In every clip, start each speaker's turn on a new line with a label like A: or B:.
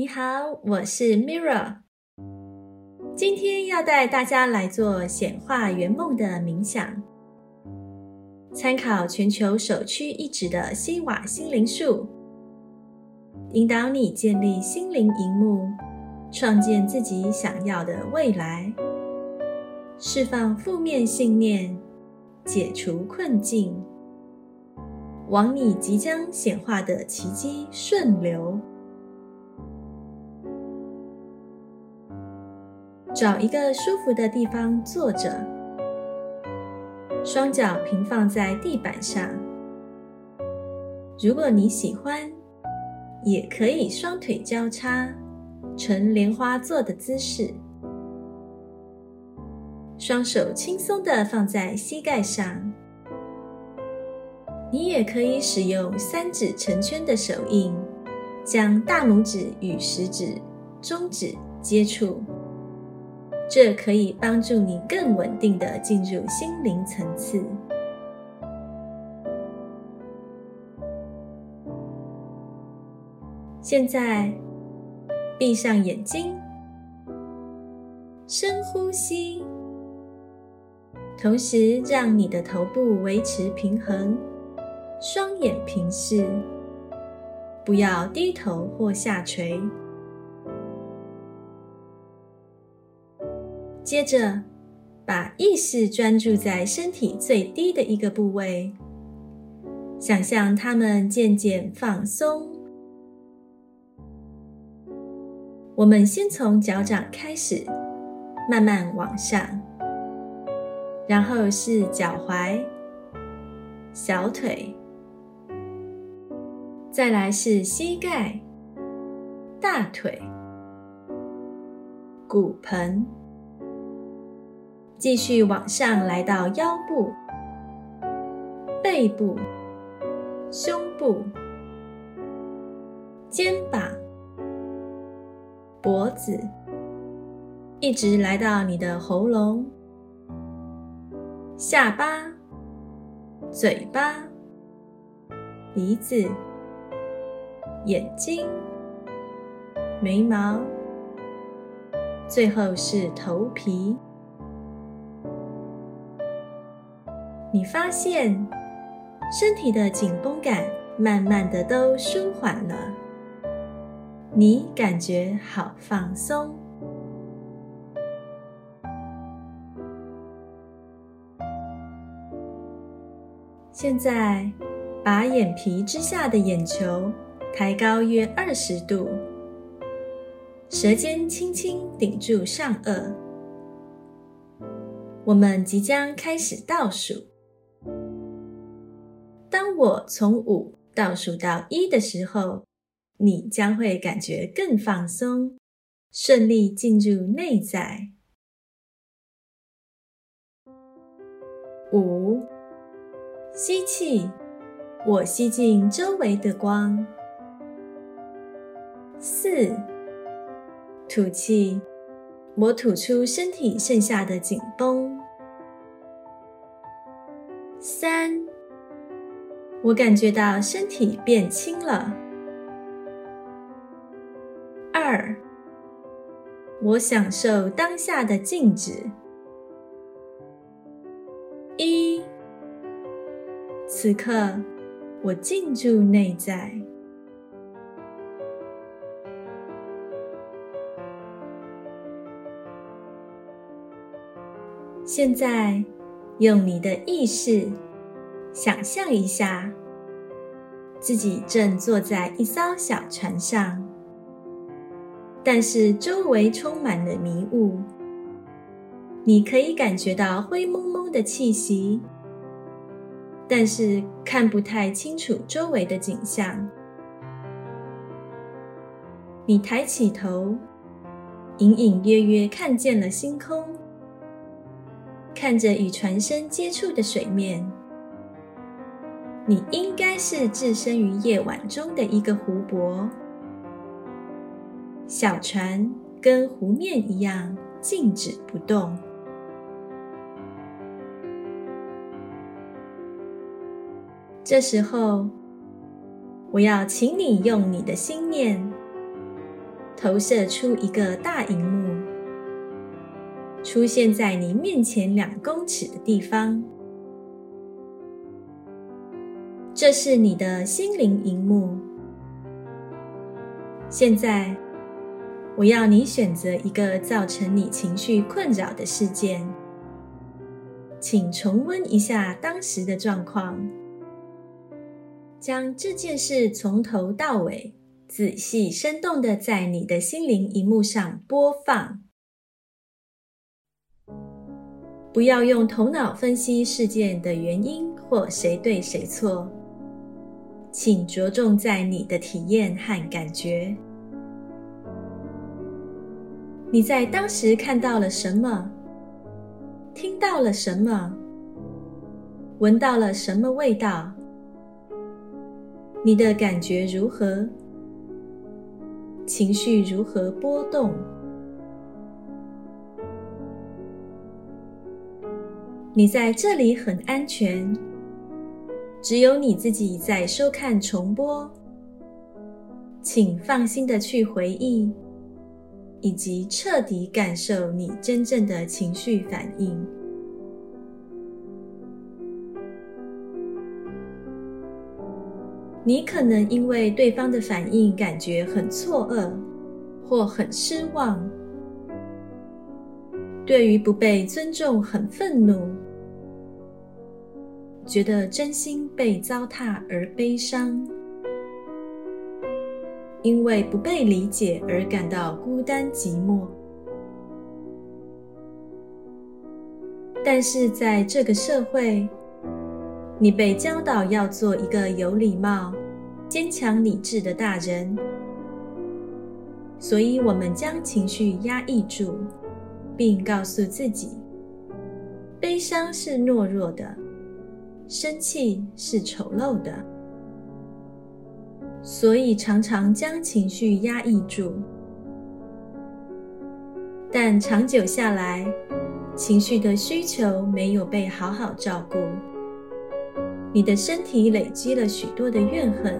A: 你好，我是 Mira。今天要带大家来做显化圆梦的冥想，参考全球首屈一指的西瓦心灵术，引导你建立心灵荧幕，创建自己想要的未来，释放负面信念，解除困境，往你即将显化的奇迹顺流。找一个舒服的地方坐着，双脚平放在地板上。如果你喜欢，也可以双腿交叉，呈莲花坐的姿势。双手轻松的放在膝盖上。你也可以使用三指成圈的手印，将大拇指与食指、中指接触。这可以帮助你更稳定的进入心灵层次。现在，闭上眼睛，深呼吸，同时让你的头部维持平衡，双眼平视，不要低头或下垂。接着，把意识专注在身体最低的一个部位，想象它们渐渐放松。我们先从脚掌开始，慢慢往上，然后是脚踝、小腿，再来是膝盖、大腿、骨盆。继续往上，来到腰部、背部、胸部、肩膀、脖子，一直来到你的喉咙、下巴、嘴巴、鼻子、眼睛、眉毛，最后是头皮。你发现身体的紧绷感慢慢的都舒缓了，你感觉好放松。现在把眼皮之下的眼球抬高约二十度，舌尖轻轻顶住上颚。我们即将开始倒数。我从五倒数到一的时候，你将会感觉更放松，顺利进入内在。五，吸气，我吸进周围的光。四，吐气，我吐出身体剩下的紧绷。三。我感觉到身体变轻了。二，我享受当下的静止。一，此刻我进入内在。现在，用你的意识。想象一下，自己正坐在一艘小船上，但是周围充满了迷雾。你可以感觉到灰蒙蒙的气息，但是看不太清楚周围的景象。你抬起头，隐隐约约看见了星空，看着与船身接触的水面。你应该是置身于夜晚中的一个湖泊，小船跟湖面一样静止不动。这时候，我要请你用你的心念，投射出一个大荧幕，出现在你面前两公尺的地方。这是你的心灵荧幕。现在，我要你选择一个造成你情绪困扰的事件，请重温一下当时的状况，将这件事从头到尾仔细生动的在你的心灵荧幕上播放。不要用头脑分析事件的原因或谁对谁错。请着重在你的体验和感觉。你在当时看到了什么？听到了什么？闻到了什么味道？你的感觉如何？情绪如何波动？你在这里很安全。只有你自己在收看重播，请放心的去回忆，以及彻底感受你真正的情绪反应。你可能因为对方的反应感觉很错愕，或很失望，对于不被尊重很愤怒。觉得真心被糟蹋而悲伤，因为不被理解而感到孤单寂寞。但是在这个社会，你被教导要做一个有礼貌、坚强、理智的大人，所以我们将情绪压抑住，并告诉自己，悲伤是懦弱的。生气是丑陋的，所以常常将情绪压抑住。但长久下来，情绪的需求没有被好好照顾，你的身体累积了许多的怨恨。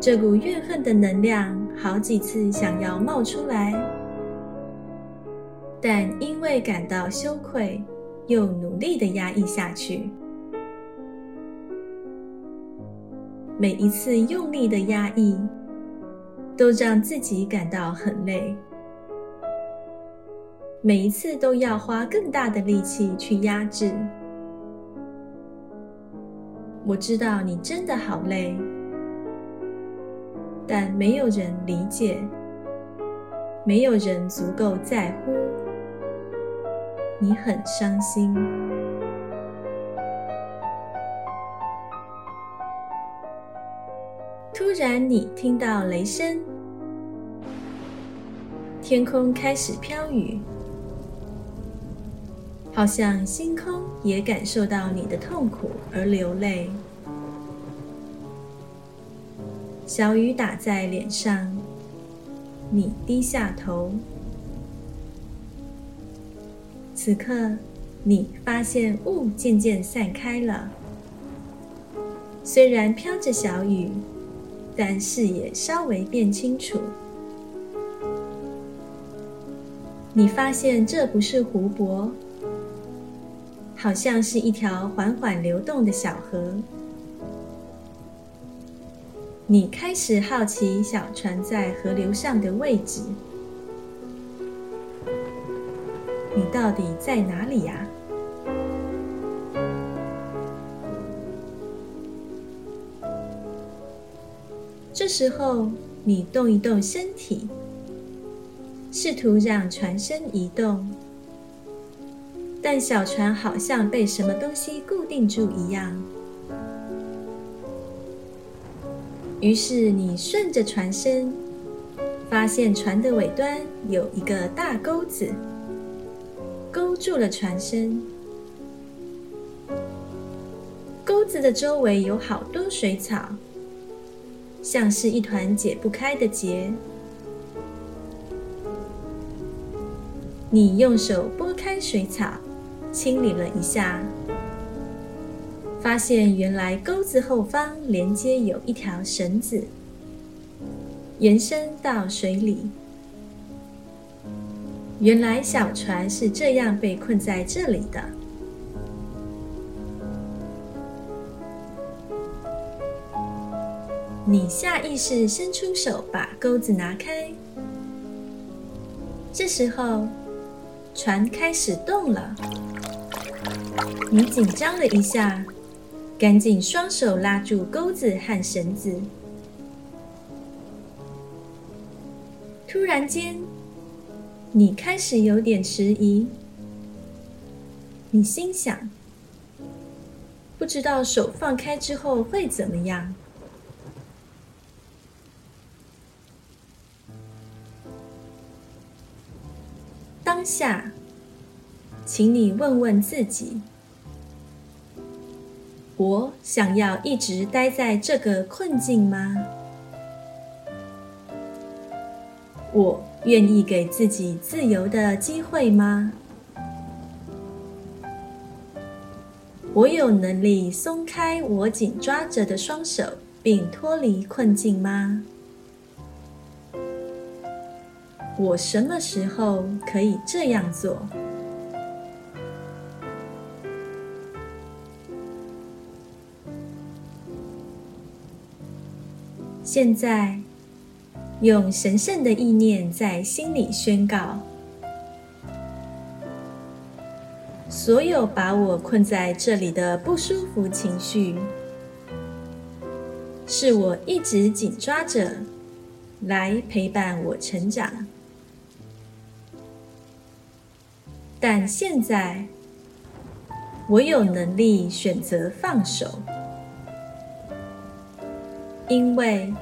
A: 这股怨恨的能量好几次想要冒出来，但因为感到羞愧。又努力的压抑下去，每一次用力的压抑，都让自己感到很累。每一次都要花更大的力气去压制。我知道你真的好累，但没有人理解，没有人足够在乎。你很伤心。突然，你听到雷声，天空开始飘雨，好像星空也感受到你的痛苦而流泪。小雨打在脸上，你低下头。此刻，你发现雾渐渐散开了。虽然飘着小雨，但视野稍微变清楚。你发现这不是湖泊，好像是一条缓缓流动的小河。你开始好奇小船在河流上的位置。到底在哪里呀？这时候，你动一动身体，试图让船身移动，但小船好像被什么东西固定住一样。于是，你顺着船身，发现船的尾端有一个大钩子。勾住了船身，钩子的周围有好多水草，像是一团解不开的结。你用手拨开水草，清理了一下，发现原来钩子后方连接有一条绳子。延伸到水里。原来小船是这样被困在这里的。你下意识伸出手把钩子拿开，这时候船开始动了。你紧张了一下，赶紧双手拉住钩子和绳子。突然间。你开始有点迟疑，你心想：不知道手放开之后会怎么样。当下，请你问问自己：我想要一直待在这个困境吗？我。愿意给自己自由的机会吗？我有能力松开我紧抓着的双手，并脱离困境吗？我什么时候可以这样做？现在。用神圣的意念在心里宣告：所有把我困在这里的不舒服情绪，是我一直紧抓着来陪伴我成长。但现在，我有能力选择放手，因为。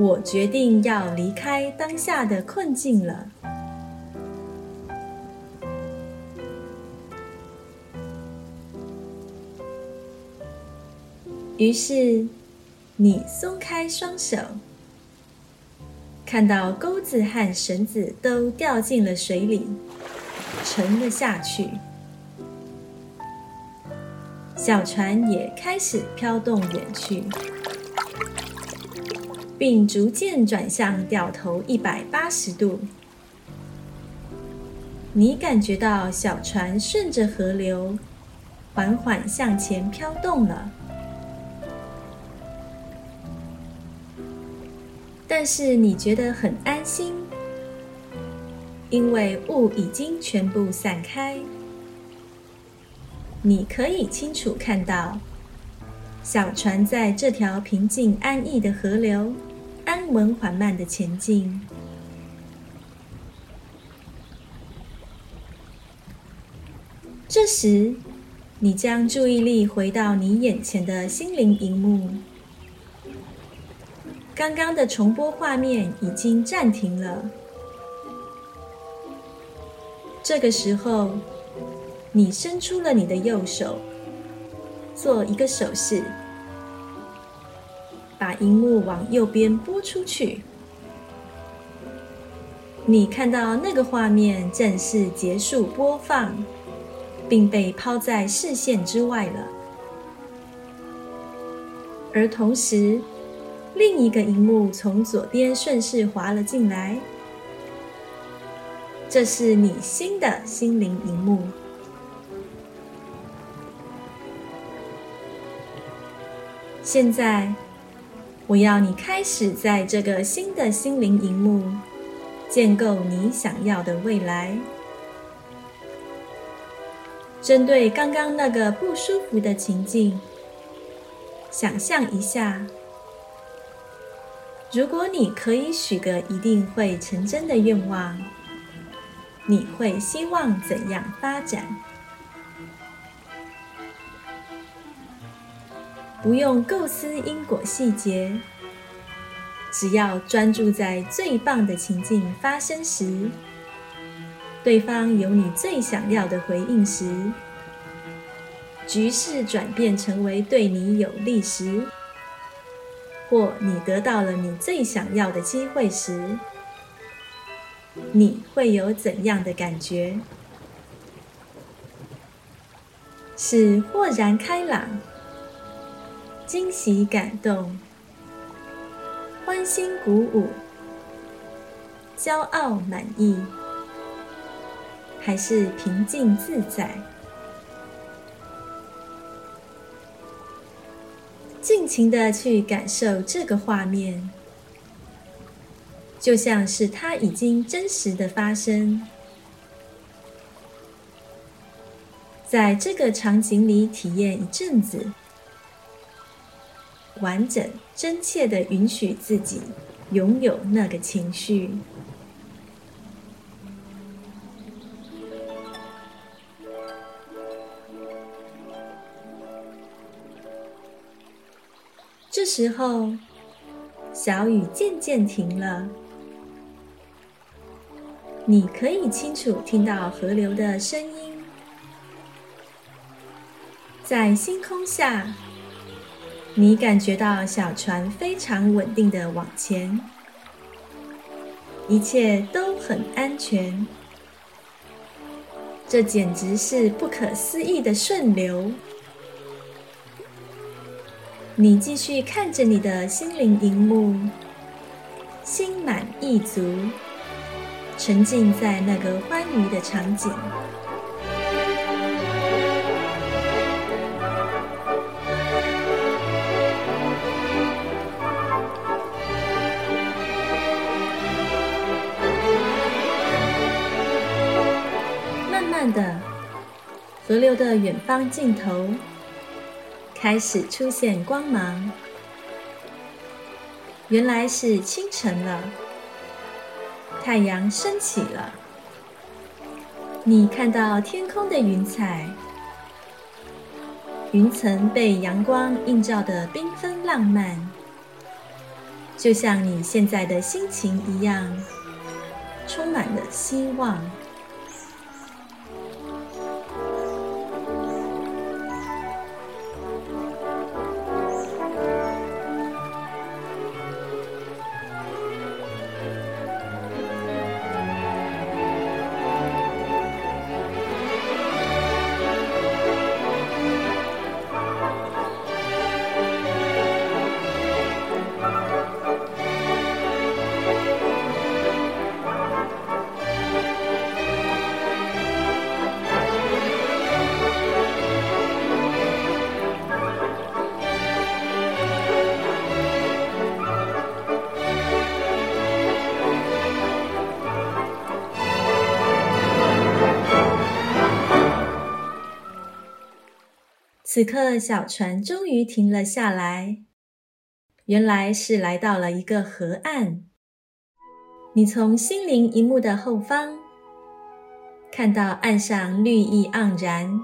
A: 我决定要离开当下的困境了。于是，你松开双手，看到钩子和绳子都掉进了水里，沉了下去。小船也开始飘动远去。并逐渐转向掉头一百八十度。你感觉到小船顺着河流缓缓向前飘动了，但是你觉得很安心，因为雾已经全部散开。你可以清楚看到小船在这条平静安逸的河流。安稳缓慢的前进。这时，你将注意力回到你眼前的心灵荧幕。刚刚的重播画面已经暂停了。这个时候，你伸出了你的右手，做一个手势。把荧幕往右边拨出去，你看到那个画面正式结束播放，并被抛在视线之外了。而同时，另一个荧幕从左边顺势滑了进来，这是你新的心灵荧幕。现在。我要你开始在这个新的心灵荧幕建构你想要的未来。针对刚刚那个不舒服的情境，想象一下，如果你可以许个一定会成真的愿望，你会希望怎样发展？不用构思因果细节，只要专注在最棒的情境发生时，对方有你最想要的回应时，局势转变成为对你有利时，或你得到了你最想要的机会时，你会有怎样的感觉？是豁然开朗？惊喜、感动、欢欣鼓舞、骄傲满意，还是平静自在？尽情的去感受这个画面，就像是它已经真实的发生。在这个场景里体验一阵子，完整、真切的允许自己拥有那个情绪。这时候，小雨渐渐停了，你可以清楚听到河流的声音。在星空下，你感觉到小船非常稳定的往前，一切都很安全。这简直是不可思议的顺流。你继续看着你的心灵荧幕，心满意足，沉浸在那个欢愉的场景。河流的远方尽头开始出现光芒，原来是清晨了，太阳升起了。你看到天空的云彩，云层被阳光映照的缤纷浪漫，就像你现在的心情一样，充满了希望。此刻，小船终于停了下来。原来是来到了一个河岸。你从心灵一幕的后方，看到岸上绿意盎然，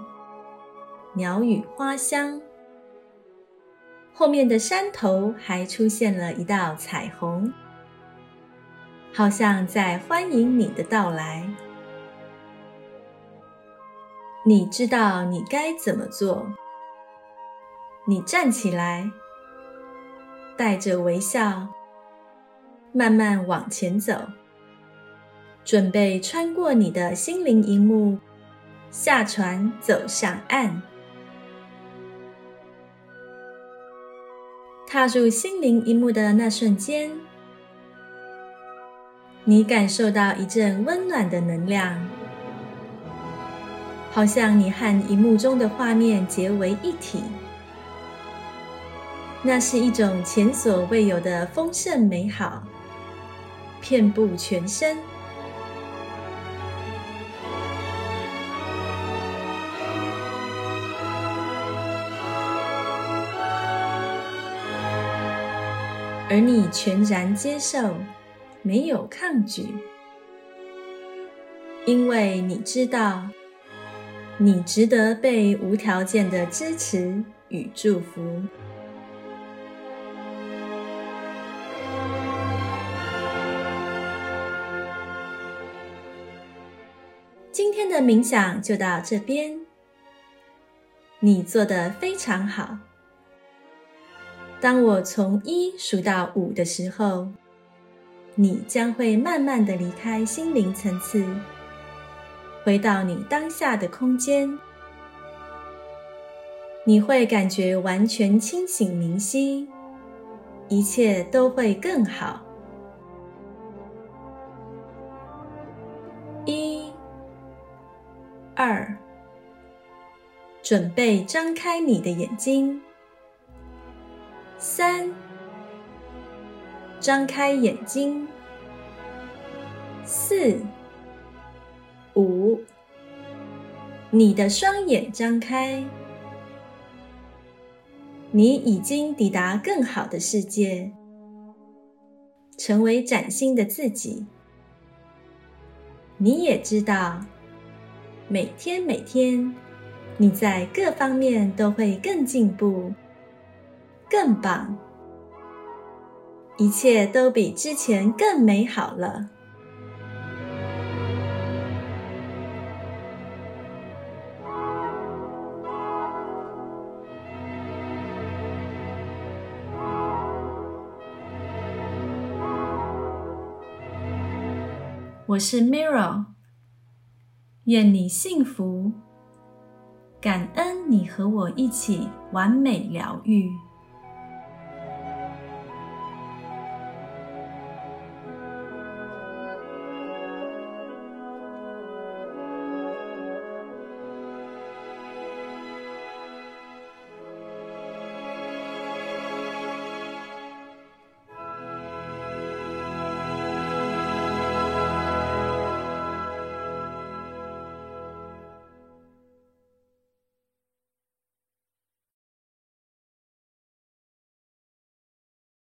A: 鸟语花香。后面的山头还出现了一道彩虹，好像在欢迎你的到来。你知道你该怎么做。你站起来，带着微笑，慢慢往前走，准备穿过你的心灵荧幕，下船走上岸。踏入心灵荧幕的那瞬间，你感受到一阵温暖的能量，好像你和荧幕中的画面结为一体。那是一种前所未有的丰盛美好，遍布全身。而你全然接受，没有抗拒，因为你知道，你值得被无条件的支持与祝福。的冥想就到这边，你做的非常好。当我从一数到五的时候，你将会慢慢的离开心灵层次，回到你当下的空间。你会感觉完全清醒明晰，一切都会更好。二，准备张开你的眼睛。三，张开眼睛。四、五，你的双眼张开。你已经抵达更好的世界，成为崭新的自己。你也知道，每天每天，你在各方面都会更进步、更棒，一切都比之前更美好了。我是 Mirror，愿你幸福，感恩你和我一起完美疗愈。